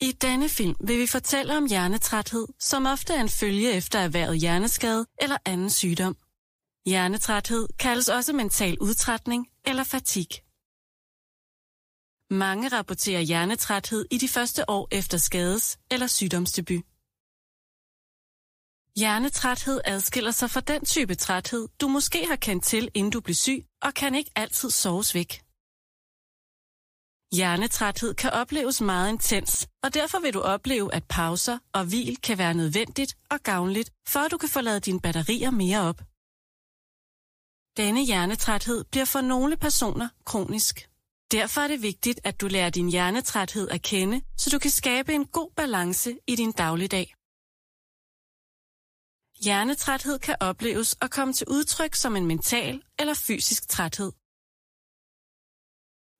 I denne film vil vi fortælle om hjernetræthed, som ofte er en følge efter erhvervet hjerneskade eller anden sygdom. Hjernetræthed kaldes også mental udtrætning eller fatig. Mange rapporterer hjernetræthed i de første år efter skades- eller sygdomsdebut. Hjernetræthed adskiller sig fra den type træthed, du måske har kendt til, inden du blev syg, og kan ikke altid soves væk. Hjernetræthed kan opleves meget intens, og derfor vil du opleve, at pauser og hvil kan være nødvendigt og gavnligt, for at du kan få lavet dine batterier mere op. Denne hjernetræthed bliver for nogle personer kronisk. Derfor er det vigtigt, at du lærer din hjernetræthed at kende, så du kan skabe en god balance i din dagligdag. Hjernetræthed kan opleves og komme til udtryk som en mental eller fysisk træthed.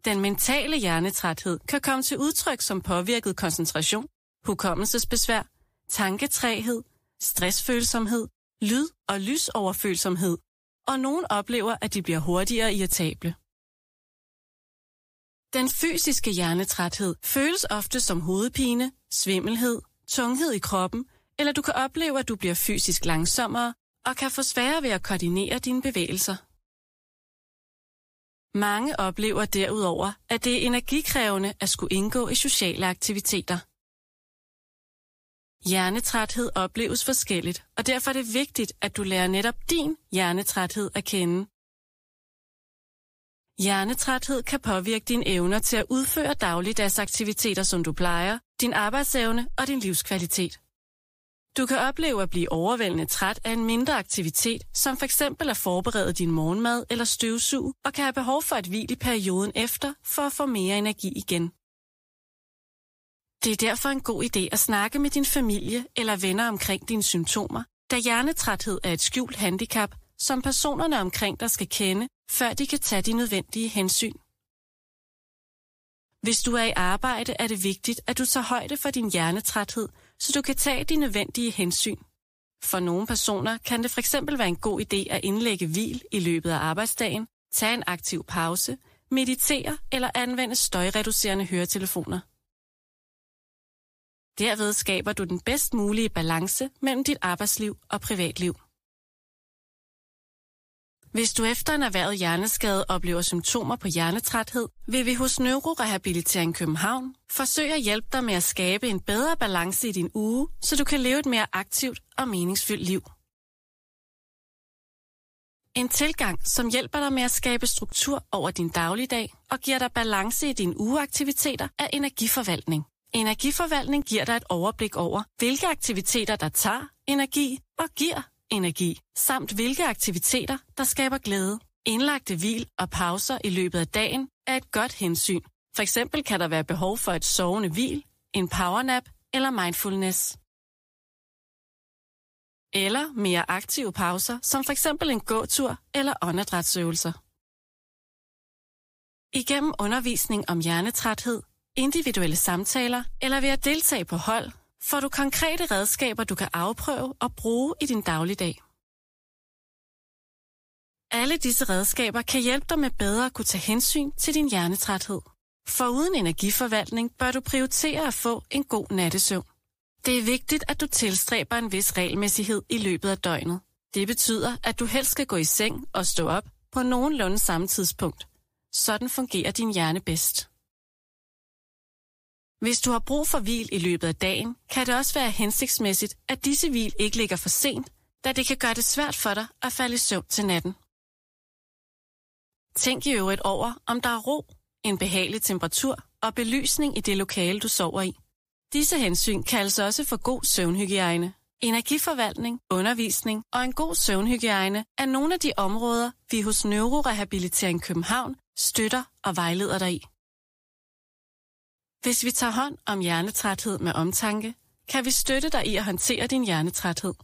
Den mentale hjernetræthed kan komme til udtryk som påvirket koncentration, hukommelsesbesvær, tanketræghed, stressfølsomhed, lyd- og lysoverfølsomhed, og nogen oplever, at de bliver hurtigere irritable. Den fysiske hjernetræthed føles ofte som hovedpine, svimmelhed, tunghed i kroppen, eller du kan opleve, at du bliver fysisk langsommere og kan få sværere ved at koordinere dine bevægelser. Mange oplever derudover, at det er energikrævende at skulle indgå i sociale aktiviteter. Hjernetræthed opleves forskelligt, og derfor er det vigtigt, at du lærer netop din hjernetræthed at kende. Hjernetræthed kan påvirke dine evner til at udføre dagligdags aktiviteter, som du plejer, din arbejdsevne og din livskvalitet. Du kan opleve at blive overvældende træt af en mindre aktivitet, som f.eks. at forberede din morgenmad eller støvsug, og kan have behov for et hvil i perioden efter for at få mere energi igen. Det er derfor en god idé at snakke med din familie eller venner omkring dine symptomer, da hjernetræthed er et skjult handicap, som personerne omkring dig skal kende, før de kan tage de nødvendige hensyn. Hvis du er i arbejde, er det vigtigt, at du tager højde for din hjernetræthed, så du kan tage de nødvendige hensyn. For nogle personer kan det fx være en god idé at indlægge hvil i løbet af arbejdsdagen, tage en aktiv pause, meditere eller anvende støjreducerende høretelefoner. Derved skaber du den bedst mulige balance mellem dit arbejdsliv og privatliv. Hvis du efter en erhvervet hjerneskade oplever symptomer på hjernetræthed, vil vi hos Neurorehabilitering København forsøge at hjælpe dig med at skabe en bedre balance i din uge, så du kan leve et mere aktivt og meningsfyldt liv. En tilgang, som hjælper dig med at skabe struktur over din dagligdag og giver dig balance i dine ugeaktiviteter, er energiforvaltning. Energiforvaltning giver dig et overblik over, hvilke aktiviteter der tager energi og giver energi, samt hvilke aktiviteter, der skaber glæde. Indlagte hvil og pauser i løbet af dagen er et godt hensyn. For eksempel kan der være behov for et sovende hvil, en powernap eller mindfulness. Eller mere aktive pauser, som for eksempel en gåtur eller åndedrætsøvelser. Igennem undervisning om hjernetræthed, individuelle samtaler eller ved at deltage på hold, får du konkrete redskaber, du kan afprøve og bruge i din dagligdag. Alle disse redskaber kan hjælpe dig med bedre at kunne tage hensyn til din hjernetræthed. For uden energiforvaltning bør du prioritere at få en god nattesøvn. Det er vigtigt, at du tilstræber en vis regelmæssighed i løbet af døgnet. Det betyder, at du helst skal gå i seng og stå op på nogenlunde samme tidspunkt. Sådan fungerer din hjerne bedst. Hvis du har brug for hvil i løbet af dagen, kan det også være hensigtsmæssigt, at disse hvil ikke ligger for sent, da det kan gøre det svært for dig at falde i søvn til natten. Tænk i øvrigt over, om der er ro, en behagelig temperatur og belysning i det lokale, du sover i. Disse hensyn kaldes altså også for god søvnhygiejne. Energiforvaltning, undervisning og en god søvnhygiejne er nogle af de områder, vi hos Neurorehabilitering København støtter og vejleder dig i. Hvis vi tager hånd om hjernetræthed med omtanke, kan vi støtte dig i at håndtere din hjernetræthed.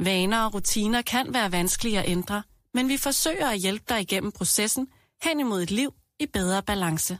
Vaner og rutiner kan være vanskelige at ændre, men vi forsøger at hjælpe dig igennem processen hen imod et liv i bedre balance.